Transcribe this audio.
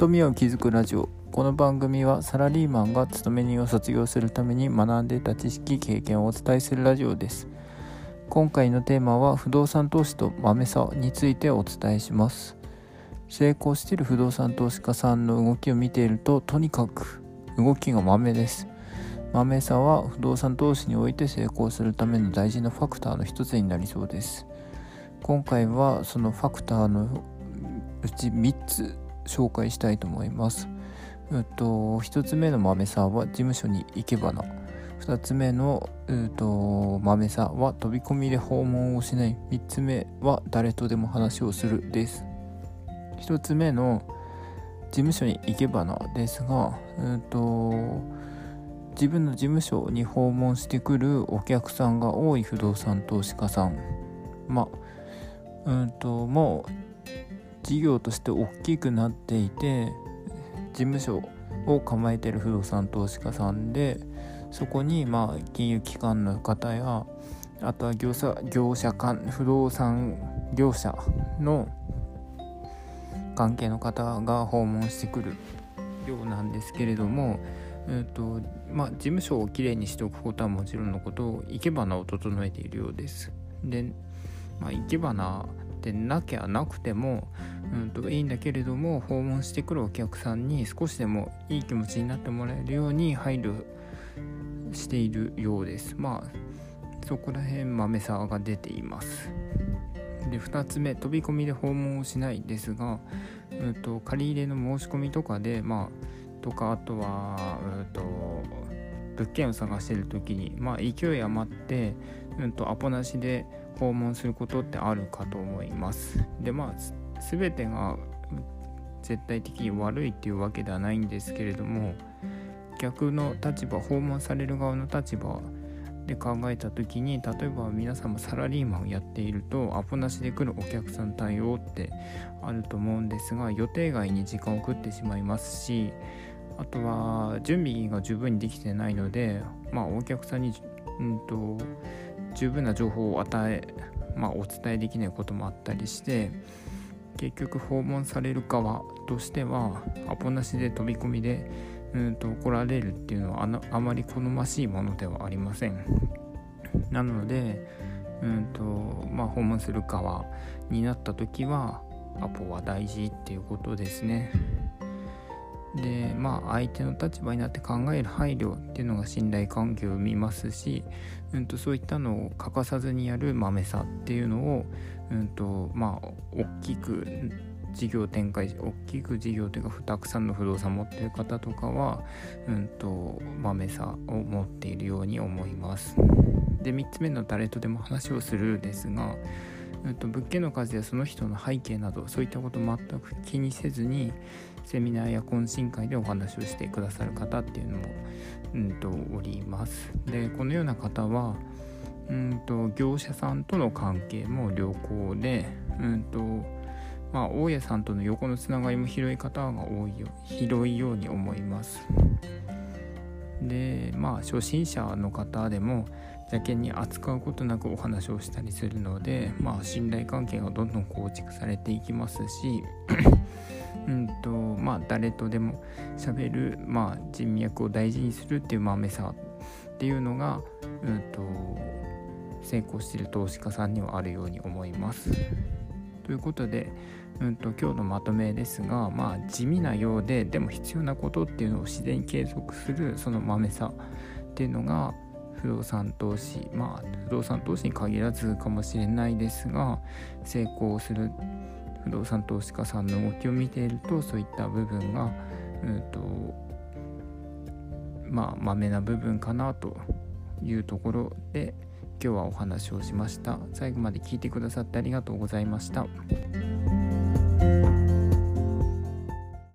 富を築くラジオ。この番組はサラリーマンが勤め人を卒業するために学んでいた知識経験をお伝えするラジオです。今回のテーマは不動産投資と豆さについてお伝えします。成功している不動産投資家さんの動きを見ているととにかく動きが豆です。豆さは不動産投資において成功するための大事なファクターの一つになりそうです。今回はそのファクターのうち3つ紹介したいと思います。うと1つ目の豆さんは事務所に行けばな。2つ目のうと豆さんは飛び込みで訪問をしない。3つ目は誰とでも話をするです。1つ目の事務所に行けばなですがうと自分の事務所に訪問してくるお客さんが多い不動産投資家さん。まあうんともう事業として大きくなっていて事務所を構えてる不動産投資家さんでそこにまあ金融機関の方やあとは業者業者間不動産業者の関係の方が訪問してくるようなんですけれども、えーとまあ、事務所をきれいにしておくことはもちろんのこと生け花を整えているようです。で、まあ、生け花ってなきゃなくても、うんと、いいんだけれども訪問してくるお客さんに少しでもいい気持ちになってもらえるように配慮しているようです。まあそこら辺豆さが出ています。で2つ目飛び込みで訪問をしないですが、うんと、借り入れの申し込みとかでまあとかあとは、うんと物件を探してる時にまあ勢い余って、うんとアポなしで訪問することってあるかと思います。でまあ全てが絶対的に悪いっていうわけではないんですけれども逆の立場訪問される側の立場で考えた時に例えば皆さんもサラリーマンをやっているとアポなしで来るお客さん対応ってあると思うんですが予定外に時間を食ってしまいますしあとは準備が十分にできてないのでまあお客さんにうんと十分な情報を与え、まあ、お伝えできないこともあったりして結局訪問される側としてはアポなしで飛び込みでうんと怒られるっていうのはああまり好ましいものではありません。なので、うんとまあ、訪問する側になった時はアポは大事っていうことですね。でまあ相手の立場になって考える配慮っていうのが信頼関係を生みますし、うん、とそういったのを欠かさずにやる豆さっていうのを、うんとまあ、大きく事業展開大きく事業というかたくさんの不動産持ってる方とかは、うんと、豆さを持っているように思います。で3つ目の誰とでも話をするですが、うんと、物件の数やその人の背景などそういったこと全く気にせずにセミナーや懇親会でお話をしてくださる方っていうのも、うんと、おります。でこのような方はうんと業者さんとの関係も良好でうんとまあ大家さんとの横のつながりも広い方が多いよ広いように思います。でまあ初心者の方でも邪険に扱うことなくお話をしたりするのでまあ信頼関係がどんどん構築されていきますし うんとまあ誰とでも喋る、まあ、人脈を大事にするっていう豆さっていうのが、うんと、成功している投資家さんにはあるように思います。ということで、うんと、今日のまとめですが、まあ、地味なようででも必要なことっていうのを自然に継続するその豆さっていうのが不動産投資まあ不動産投資に限らずかもしれないですが成功する不動産投資家さんの動きを見ているとそういった部分が、うんとまあ、まめな部分かなというところで今日はお話をしました。最後まで聞いてくださってありがとうございました。